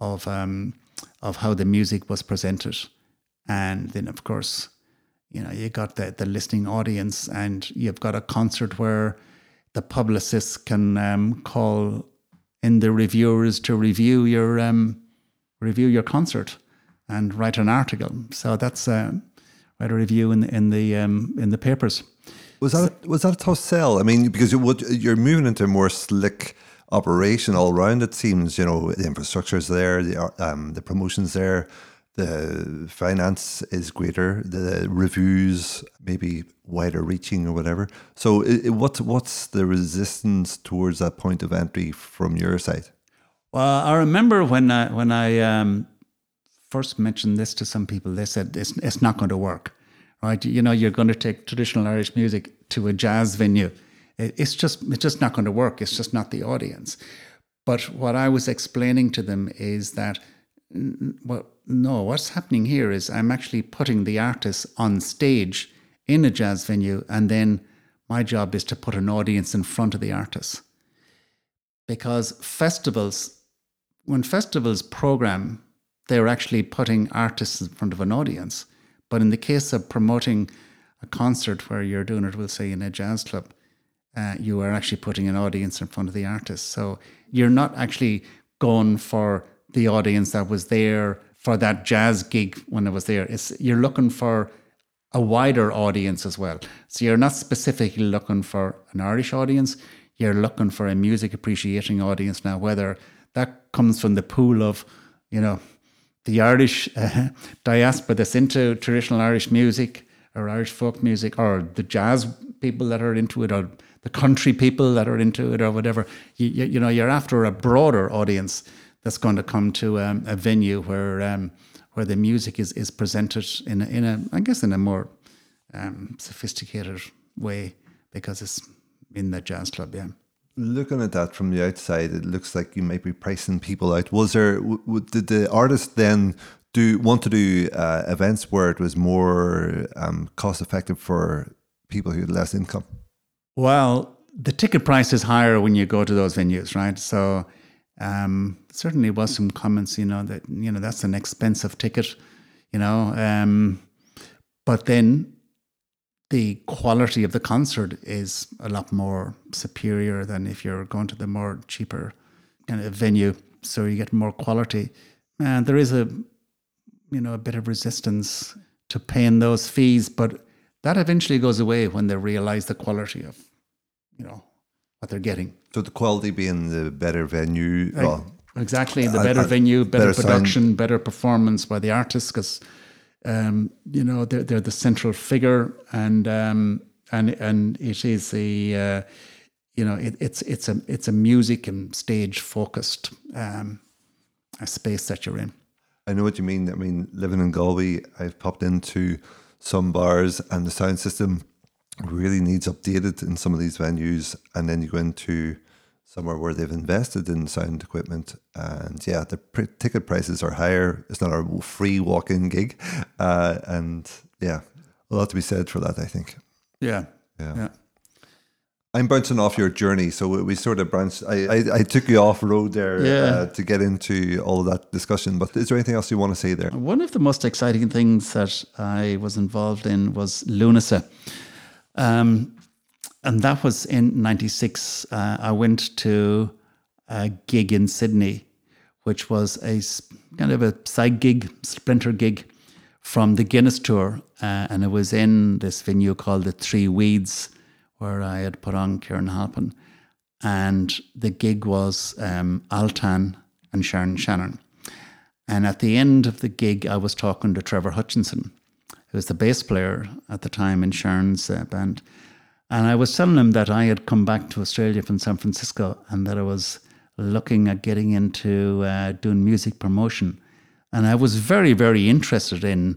of um, of how the music was presented, and then of course, you know, you got the the listening audience, and you've got a concert where the publicists can um, call in the reviewers to review your um, review your concert and write an article. So that's uh, write a review in in the um, in the papers. Was that a, was that a tough sell? I mean, because you would, you're moving into more slick operation all around. It seems you know the infrastructure is there, the um, the promotions there, the finance is greater, the reviews maybe wider reaching or whatever. So, it, what's what's the resistance towards that point of entry from your side? Well, I remember when I when I um, first mentioned this to some people, they said it's it's not going to work, right? You know, you're going to take traditional Irish music to a jazz venue. It's just it's just not going to work. It's just not the audience. But what I was explaining to them is that well, no, what's happening here is I'm actually putting the artist on stage in a jazz venue, and then my job is to put an audience in front of the artist. Because festivals, when festivals program, they're actually putting artists in front of an audience. But in the case of promoting a concert where you're doing it, we'll say in a jazz club, uh, you are actually putting an audience in front of the artist. So you're not actually going for the audience that was there for that jazz gig when it was there. It's you're looking for a wider audience as well. So you're not specifically looking for an Irish audience. You're looking for a music appreciating audience now. Whether that comes from the pool of, you know, the Irish uh, diaspora that's into traditional Irish music or Irish folk music, or the jazz people that are into it, or the country people that are into it, or whatever. You, you, you know, you're after a broader audience that's going to come to um, a venue where um, where the music is is presented in a, in a I guess in a more um, sophisticated way because it's in the jazz club. Yeah. Looking at that from the outside, it looks like you might be pricing people out. Was there? W- did the artist then do want to do uh, events where it was more um, cost effective for people who had less income? Well, the ticket price is higher when you go to those venues, right? So um, certainly was some comments, you know, that you know that's an expensive ticket, you know. Um, but then the quality of the concert is a lot more superior than if you're going to the more cheaper kind of venue. So you get more quality, and there is a you know a bit of resistance to paying those fees, but that eventually goes away when they realize the quality of you know what they're getting. So the quality being the better venue. Well, exactly, the better venue, better, better production, sound. better performance by the artists, because um, you know they're they're the central figure, and um, and and it is a uh, you know it, it's it's a it's a music and stage focused um, a space that you're in. I know what you mean. I mean, living in Galway, I've popped into some bars, and the sound system really needs updated in some of these venues, and then you go into somewhere where they've invested in sound equipment, and yeah, the pr- ticket prices are higher. It's not a free walk-in gig, uh, and yeah, a lot to be said for that. I think. Yeah. Yeah. yeah. I'm bouncing off your journey, so we sort of branched. I, I, I took you off road there yeah. uh, to get into all of that discussion. But is there anything else you want to say there? One of the most exciting things that I was involved in was Lúnasa, um, and that was in 96. Uh, I went to a gig in Sydney, which was a kind of a side gig, splinter gig from the Guinness Tour. Uh, and it was in this venue called the Three Weeds, where I had put on Kieran Halpin. and the gig was um, Altan and Sharon Shannon. And at the end of the gig, I was talking to Trevor Hutchinson, who was the bass player at the time in Sharon's uh, band. And I was telling him that I had come back to Australia from San Francisco and that I was looking at getting into uh, doing music promotion. And I was very, very interested in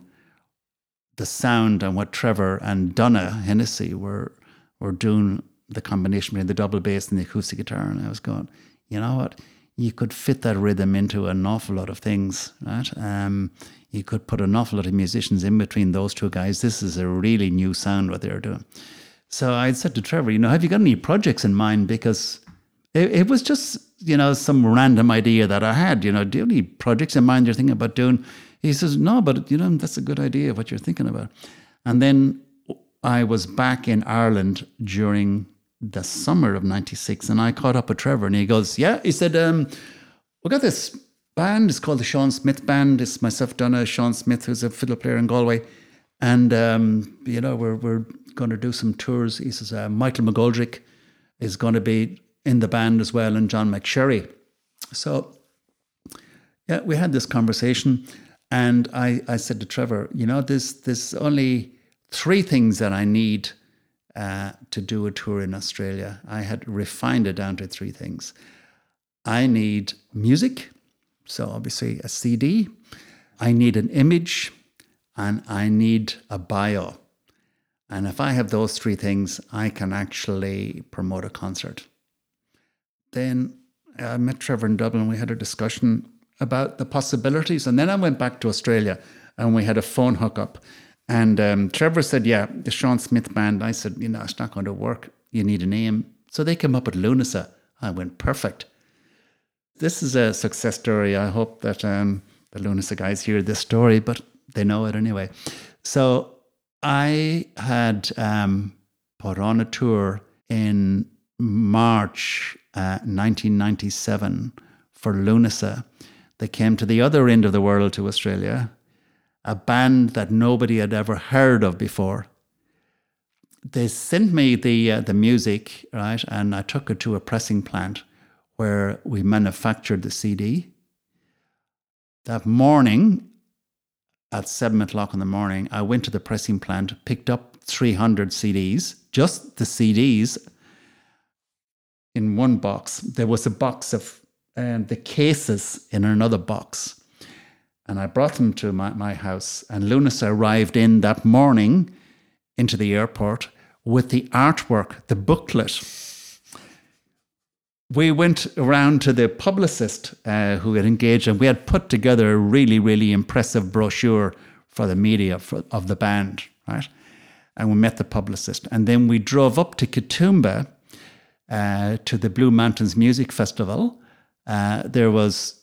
the sound and what Trevor and Donogh Hennessy were were doing the combination between the double bass and the acoustic guitar. And I was going, you know what? You could fit that rhythm into an awful lot of things, right? Um, you could put an awful lot of musicians in between those two guys. This is a really new sound what they're doing. So I said to Trevor, you know, have you got any projects in mind? Because it, it was just, you know, some random idea that I had. You know, do you have any projects in mind you're thinking about doing? He says, no, but, you know, that's a good idea what you're thinking about. And then I was back in Ireland during the summer of 96 and I caught up with Trevor and he goes, yeah, he said, um, we got this band, it's called the Sean Smith Band. It's myself, Donogh, Sean Smith, who's a fiddle player in Galway. And, um, you know, we're, we're going to do some tours. He says, uh, Michael McGoldrick is going to be in the band as well and John McSherry. So, yeah, we had this conversation and I, I said to Trevor, you know, there's, there's only three things that I need – uh, to do a tour in Australia. I had refined it down to three things. I need music, so obviously a CD. I need an image, and I need a bio. And if I have those three things, I can actually promote a concert. Then I met Trevor in Dublin. We had a discussion about the possibilities. And then I went back to Australia and we had a phone hookup. And um, Trevor said, Yeah, the Sean Smith band. I said, You know, it's not going to work. You need a name. So they came up with Lúnasa. I went, Perfect. This is a success story. I hope that um, the Lúnasa guys hear this story, but they know it anyway. So I had um, put on a tour in March uh, 1997 for Lúnasa. They came to the other end of the world to Australia a band that nobody had ever heard of before. They sent me the uh, the music, right, and I took it to a pressing plant where we manufactured the CD. That morning, at seven o'clock in the morning, I went to the pressing plant, picked up 300 CDs, just the CDs in one box. There was a box of um, the cases in another box. And I brought them to my, my house. And Lúnasa arrived in that morning into the airport with the artwork, the booklet. We went around to the publicist uh, who had engaged, and we had put together a really, really impressive brochure for the media for, of the band, right? And we met the publicist. And then we drove up to Katoomba uh, to the Blue Mountains Music Festival. Uh, there was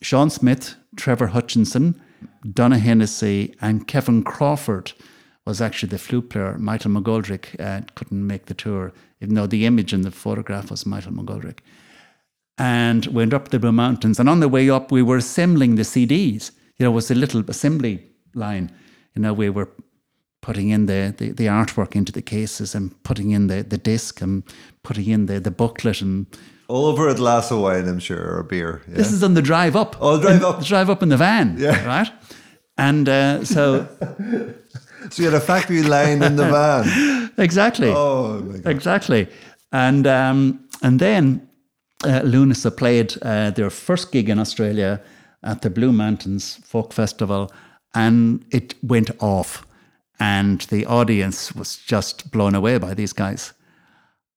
Sean Smith, Trevor Hutchinson, Donogh Hennessy, and Kevin Crawford was actually the flute player. Michael McGoldrick uh, couldn't make the tour, even though the image in the photograph was Michael McGoldrick. And we went up the Blue Mountains. And on the way up, we were assembling the CDs. You know, it was a little assembly line. You know, we were putting in the, the, the artwork into the cases and putting in the, the disc and putting in the, the booklet and all over a glass of wine, I'm sure, or beer. Yeah. This is on the drive up. Oh, drive up. drive up in the van. Yeah. Right? And uh, so. so you had a factory line in the van. exactly. Oh, my God. Exactly. And, um, and then uh, Lúnasa played uh, their first gig in Australia at the Blue Mountains Folk Festival, and it went off. And the audience was just blown away by these guys.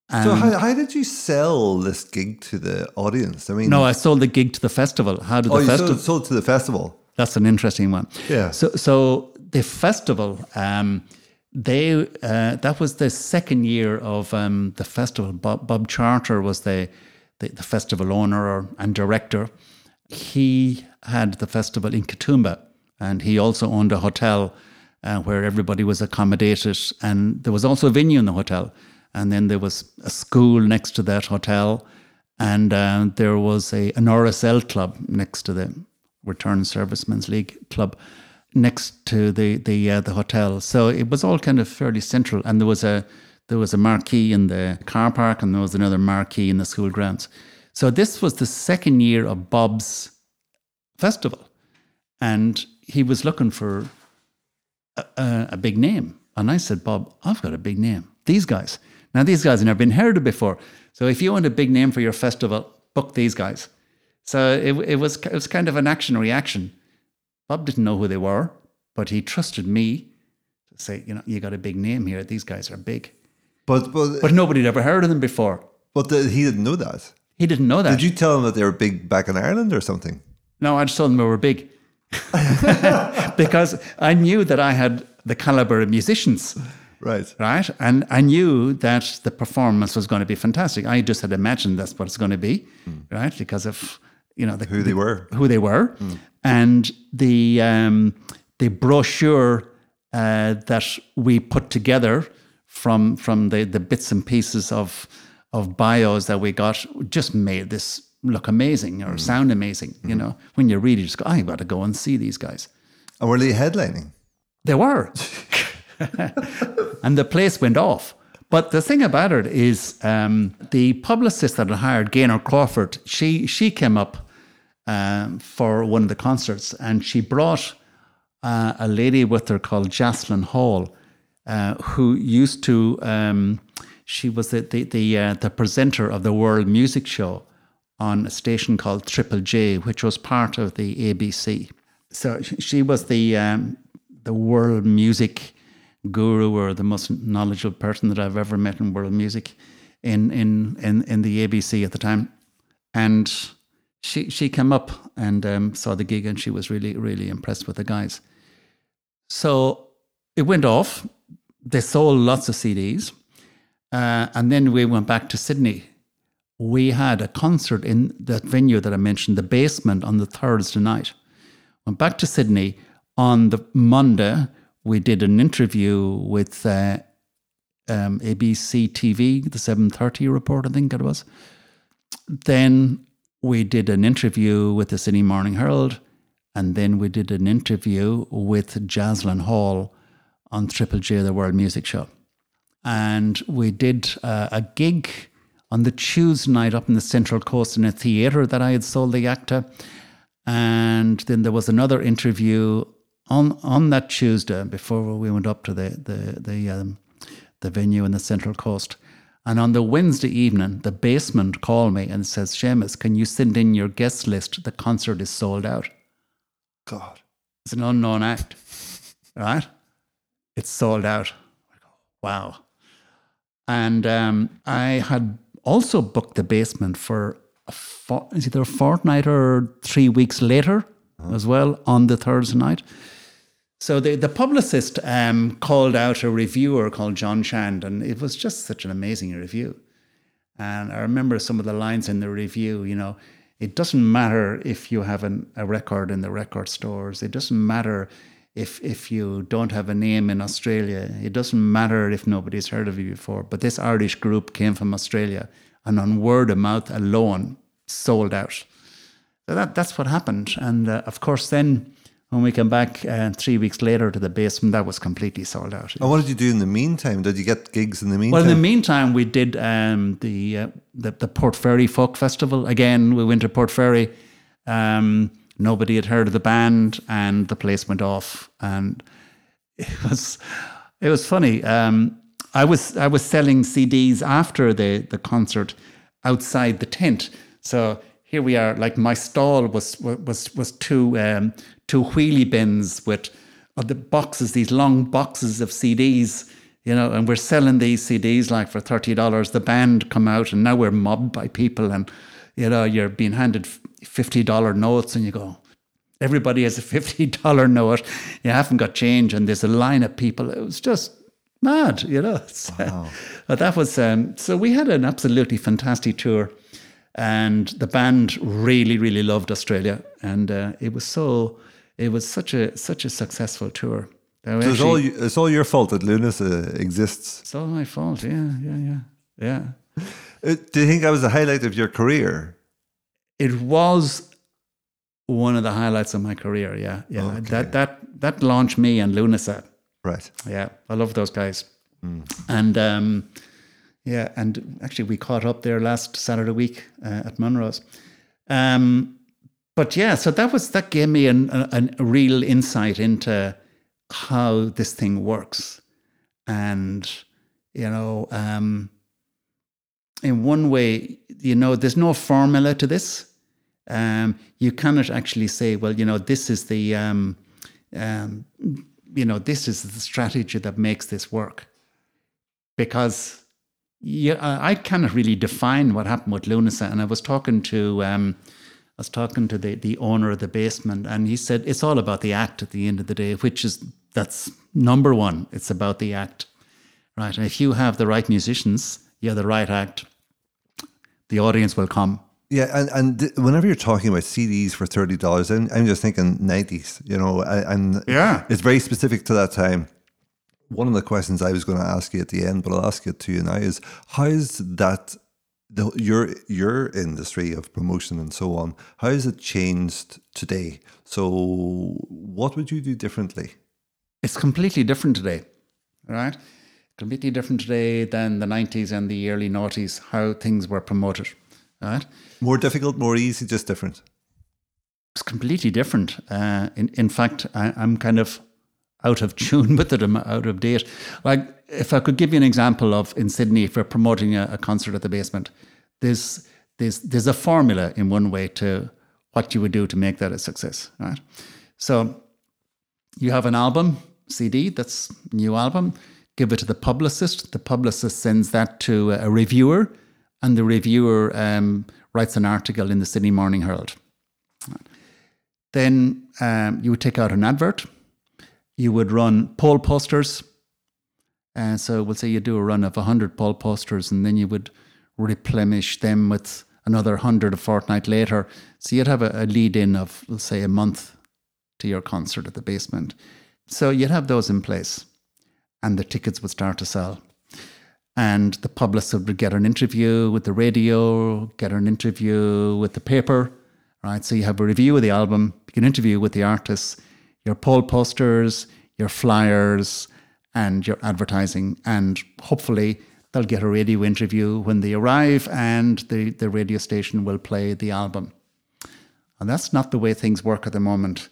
Um, so how, how did you sell this gig to the audience? I mean, no, I sold the gig to the festival. How did oh, the festival sold, sold, to the festival? That's an interesting one. Yeah. So so the festival, um, they uh, that was the second year of um, the festival. Bob, Bob Charter was the, the, the festival owner and director. He had the festival in Katoomba, and he also owned a hotel uh, where everybody was accommodated, and there was also a venue in the hotel and then there was a school next to that hotel, and uh, there was a an RSL club next to the Return Servicemen's League club next to the the uh, the hotel. So it was all kind of fairly central, and there was a There was a marquee in the car park, and there was another marquee in the school grounds. So this was the second year of Bob's festival, and he was looking for a, a, a big name. And I said, Bob, I've got a big name. These guys. Now these guys have never been heard of before. So if you want a big name for your festival, book these guys. So it, it was it was kind of an action reaction. Bob didn't know who they were, but he trusted me to say, you know, you got a big name here. These guys are big. But but But nobody had ever heard of them before. but the, he didn't know that. He didn't know that. Did you tell him that they were big back in Ireland or something? No, I just told them they were big. because I knew that I had the caliber of musicians, Right. right? And I knew that the performance was going to be fantastic. I just had imagined that's what it's going to be, hmm. right? Because of you know the, Who they were. who they were, hmm. And the um, the brochure uh, that we put together from from the the bits and pieces of of bios that we got just made this look amazing or sound amazing. You know, when you read it, you just go, I got to go and see these guys. And were they headlining? They were. and the place went off. But the thing about it is, um, the publicist that I hired, Gaynor Crawford, she she came up um, for one of the concerts, and she brought uh, a lady with her called Jaslyn Hall, uh, who used to. Um, she was the the the, uh, the presenter of the World Music Show on a station called Triple J, which was part of the ABC. So she was the um, the world music guru or the most knowledgeable person that I've ever met in world music in in in, in the ABC at the time, and she she came up and um, saw the gig and she was really really impressed with the guys. So it went off. They sold lots of CDs, uh, and then we went back to Sydney. We had a concert in that venue that I mentioned, the basement, on the Thursday night. Went back to Sydney on the Monday. We did an interview with uh, um, ABC TV, the seven thirty report, I think it was. Then we did an interview with the Sydney Morning Herald, and then we did an interview with Jaslyn Hall on Triple J, the World Music Show. And we did uh, a gig on the Tuesday night up in the Central Coast in a theatre that I had sold the act to. And then there was another interview on on that Tuesday before we went up to the the the um, the venue in the Central Coast. And on the Wednesday evening, the basement called me and says, Seamus, can you send in your guest list? The concert is sold out. God. It's an unknown act, right? It's sold out. Wow. And um, I had also booked the basement for a either a fortnight or three weeks later as well on the Thursday night. So the, the publicist um, called out a reviewer called John Shand, and it was just such an amazing review. And I remember some of the lines in the review, you know, it doesn't matter if you have an, a record in the record stores. It doesn't matter if if you don't have a name in Australia. It doesn't matter if nobody's heard of you before. But this Irish group came from Australia and on word of mouth alone sold out. So that that's what happened. And uh, of course, then when we came back uh, three weeks later to the basement, that was completely sold out. And what did you do in the meantime? Did you get gigs in the meantime? Well, in the meantime, we did um, the, uh, the the Port Fairy Folk Festival. Again, we went to Port Fairy. Um, nobody had heard of the band, and the place went off. And it was it was funny. Um, I was I was selling CDs after the the concert outside the tent. So here we are. Like my stall was was was two um, two wheelie bins with uh, the boxes, these long boxes of CDs you know, and we're selling these CDs like for thirty dollars. The band come out, and now we're mobbed by people, and you know, you're being handed fifty dollar notes, and you go, everybody has a fifty dollar note. You haven't got change, and there's a line of people. It was just mad, you know. Wow. but that was um, so. We had an absolutely fantastic tour, and the band really, really loved Australia, and uh, it was so. It was such a such a successful tour. So it's all it's all your fault that Lúnasa uh, exists. It's all my fault. Yeah, yeah, yeah, yeah. Uh, do you think that was the highlight of your career? It was one of the highlights of my career. Yeah, yeah. Okay. That that that launched me and Lúnasa. Right. Yeah, I love those guys. And um, yeah, and actually we caught up there last Saturday week uh, at Monroe's. Um, but yeah, so that was that gave me an, an, a real insight into how this thing works, and you know, um, in one way, you know, there's no formula to this. Um, you cannot actually say, well, you know, this is the, um, um, you know, this is the strategy that makes this work, because yeah, I cannot really define what happened with Lúnasa. And I was talking to, um, I was talking to the the owner of the basement, and he said it's all about the act at the end of the day, which is that's number one. It's about the act, right? And if you have the right musicians, you have the right act, the audience will come. Yeah, and, and th- whenever you're talking about CDs for thirty dollars, I'm, I'm just thinking nineties, you know, and Yeah. it's very specific to that time. One of the questions I was going to ask you at the end, but I'll ask it to you now is how is that the, your your industry of promotion and so on? How has it changed today? So, what would you do differently? It's completely different today, right? Completely different today than the 90s and the early noughties, how things were promoted, right? More difficult, more easy, just different. It's completely different. Uh, in, in fact, I, I'm kind of out of tune with it, I'm out of date. Like, if I could give you an example of in Sydney, if we're promoting a, a concert at the basement, there's, there's, there's a formula in one way to what you would do to make that a success, right? So you have an album, CD, that's new album, give it to the publicist. The publicist sends that to a reviewer, and the reviewer um, writes an article in the Sydney Morning Herald. Then um, you would take out an advert. You would run poll posters. Uh, so we'll say you do a run of 100 poll posters, and then you would replenish them with another 100 a fortnight later. So you'd have a, a lead in of, let's say, a month to your concert at the basement. So you'd have those in place, and the tickets would start to sell. And the publicist would get an interview with the radio, get an interview with the paper, right? So you have a review of the album, you can interview with the artists, your poll posters, your flyers, and your advertising. And hopefully they'll get a radio interview when they arrive, and the, the radio station will play the album. And that's not the way things work at the moment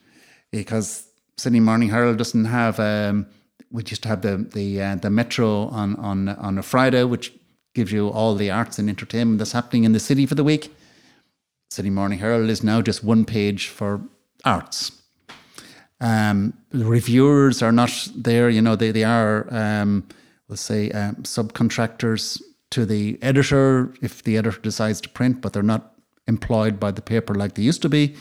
because Sydney Morning Herald doesn't have. Um, we just have the the uh, the Metro on on on a Friday, which gives you all the arts and entertainment that's happening in the city for the week. Sydney Morning Herald is now just one page for arts. Um, reviewers are not there. You know, they they are, um, we'll say, um, subcontractors to the editor if the editor decides to print, but they're not employed by the paper like they used to be.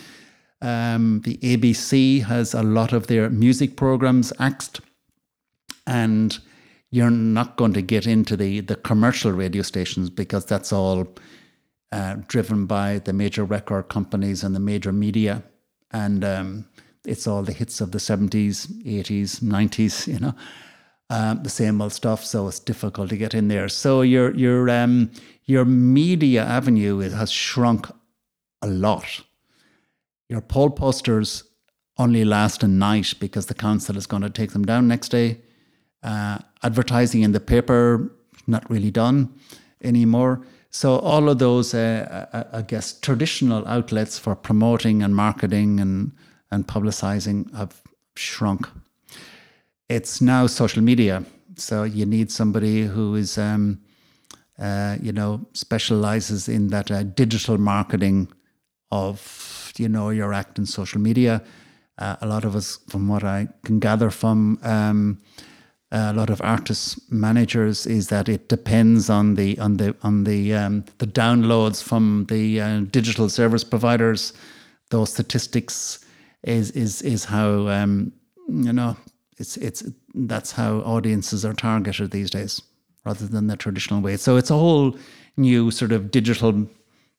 Um, the ABC has a lot of their music programs axed, and you're not going to get into the the commercial radio stations because that's all uh, driven by the major record companies and the major media, and um, it's all the hits of the seventies, eighties, nineties, you know, um, the same old stuff. So it's difficult to get in there. So your your um, your media avenue has shrunk a lot. Your poll posters only last a night because the council is going to take them down next day. Uh, advertising in the paper not really done anymore. So all of those, uh, I, I guess, traditional outlets for promoting and marketing and and publicizing have shrunk. It's now social media, so you need somebody who is, um, uh, you know, specializes in that uh, digital marketing of, you know, your act in social media. Uh, a lot of us, from what I can gather from um, a lot of artists managers is that it depends on the on the on the um, the downloads from the uh, digital service providers. Those statistics is is is how um, you know it's it's that's how audiences are targeted these days, rather than the traditional way. So it's a whole new sort of digital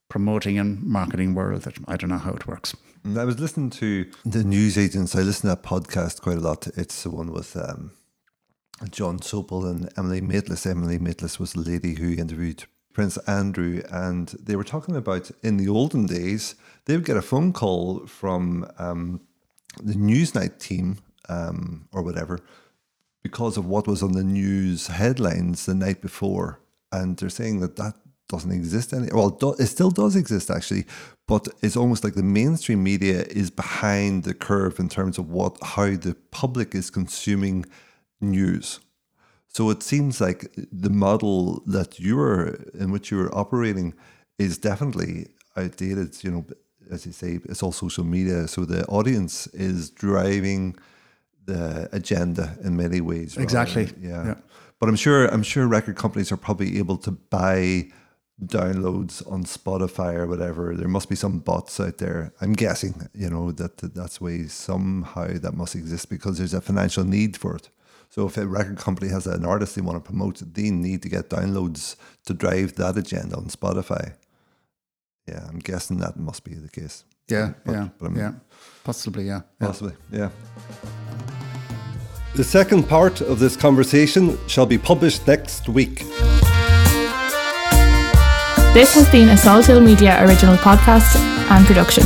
promoting and marketing world that I don't know how it works. And I was listening to the news agents. I listen to that podcast quite a lot. It's the one with um, Jon Sopel and Emily Maitlis. Emily Maitlis was the lady who interviewed Prince Andrew, and they were talking about in the olden days, they would get a phone call from um, the Newsnight team um, or whatever, because of what was on the news headlines the night before, and they're saying that that doesn't exist any. Well, it, still does exist actually, but it's almost like the mainstream media is behind the curve in terms of what how the public is consuming news. So it seems like the model that you're in which you're operating is definitely outdated. You know, as you say, it's all social media. So the audience is driving the agenda in many ways. Exactly. yeah. yeah. But I'm sure I'm sure record companies are probably able to buy downloads on Spotify or whatever. There must be some bots out there. I'm guessing, you know, that, that that's way somehow that must exist because there's a financial need for it. So if a record company has an artist they want to promote, they need to get downloads to drive that agenda on Spotify. Yeah, I'm guessing that must be the case. Yeah, but, yeah, but yeah, possibly, yeah, possibly, yeah. The second part of this conversation shall be published next week. This has been a Salt Hill Media original podcast and production.